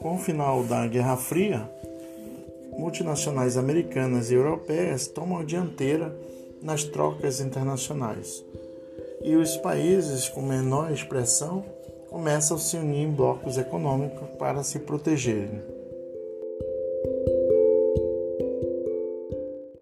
Com o final da Guerra Fria, multinacionais americanas e europeias tomam a dianteira nas trocas internacionais. E os países com menor expressão começam a se unir em blocos econômicos para se protegerem.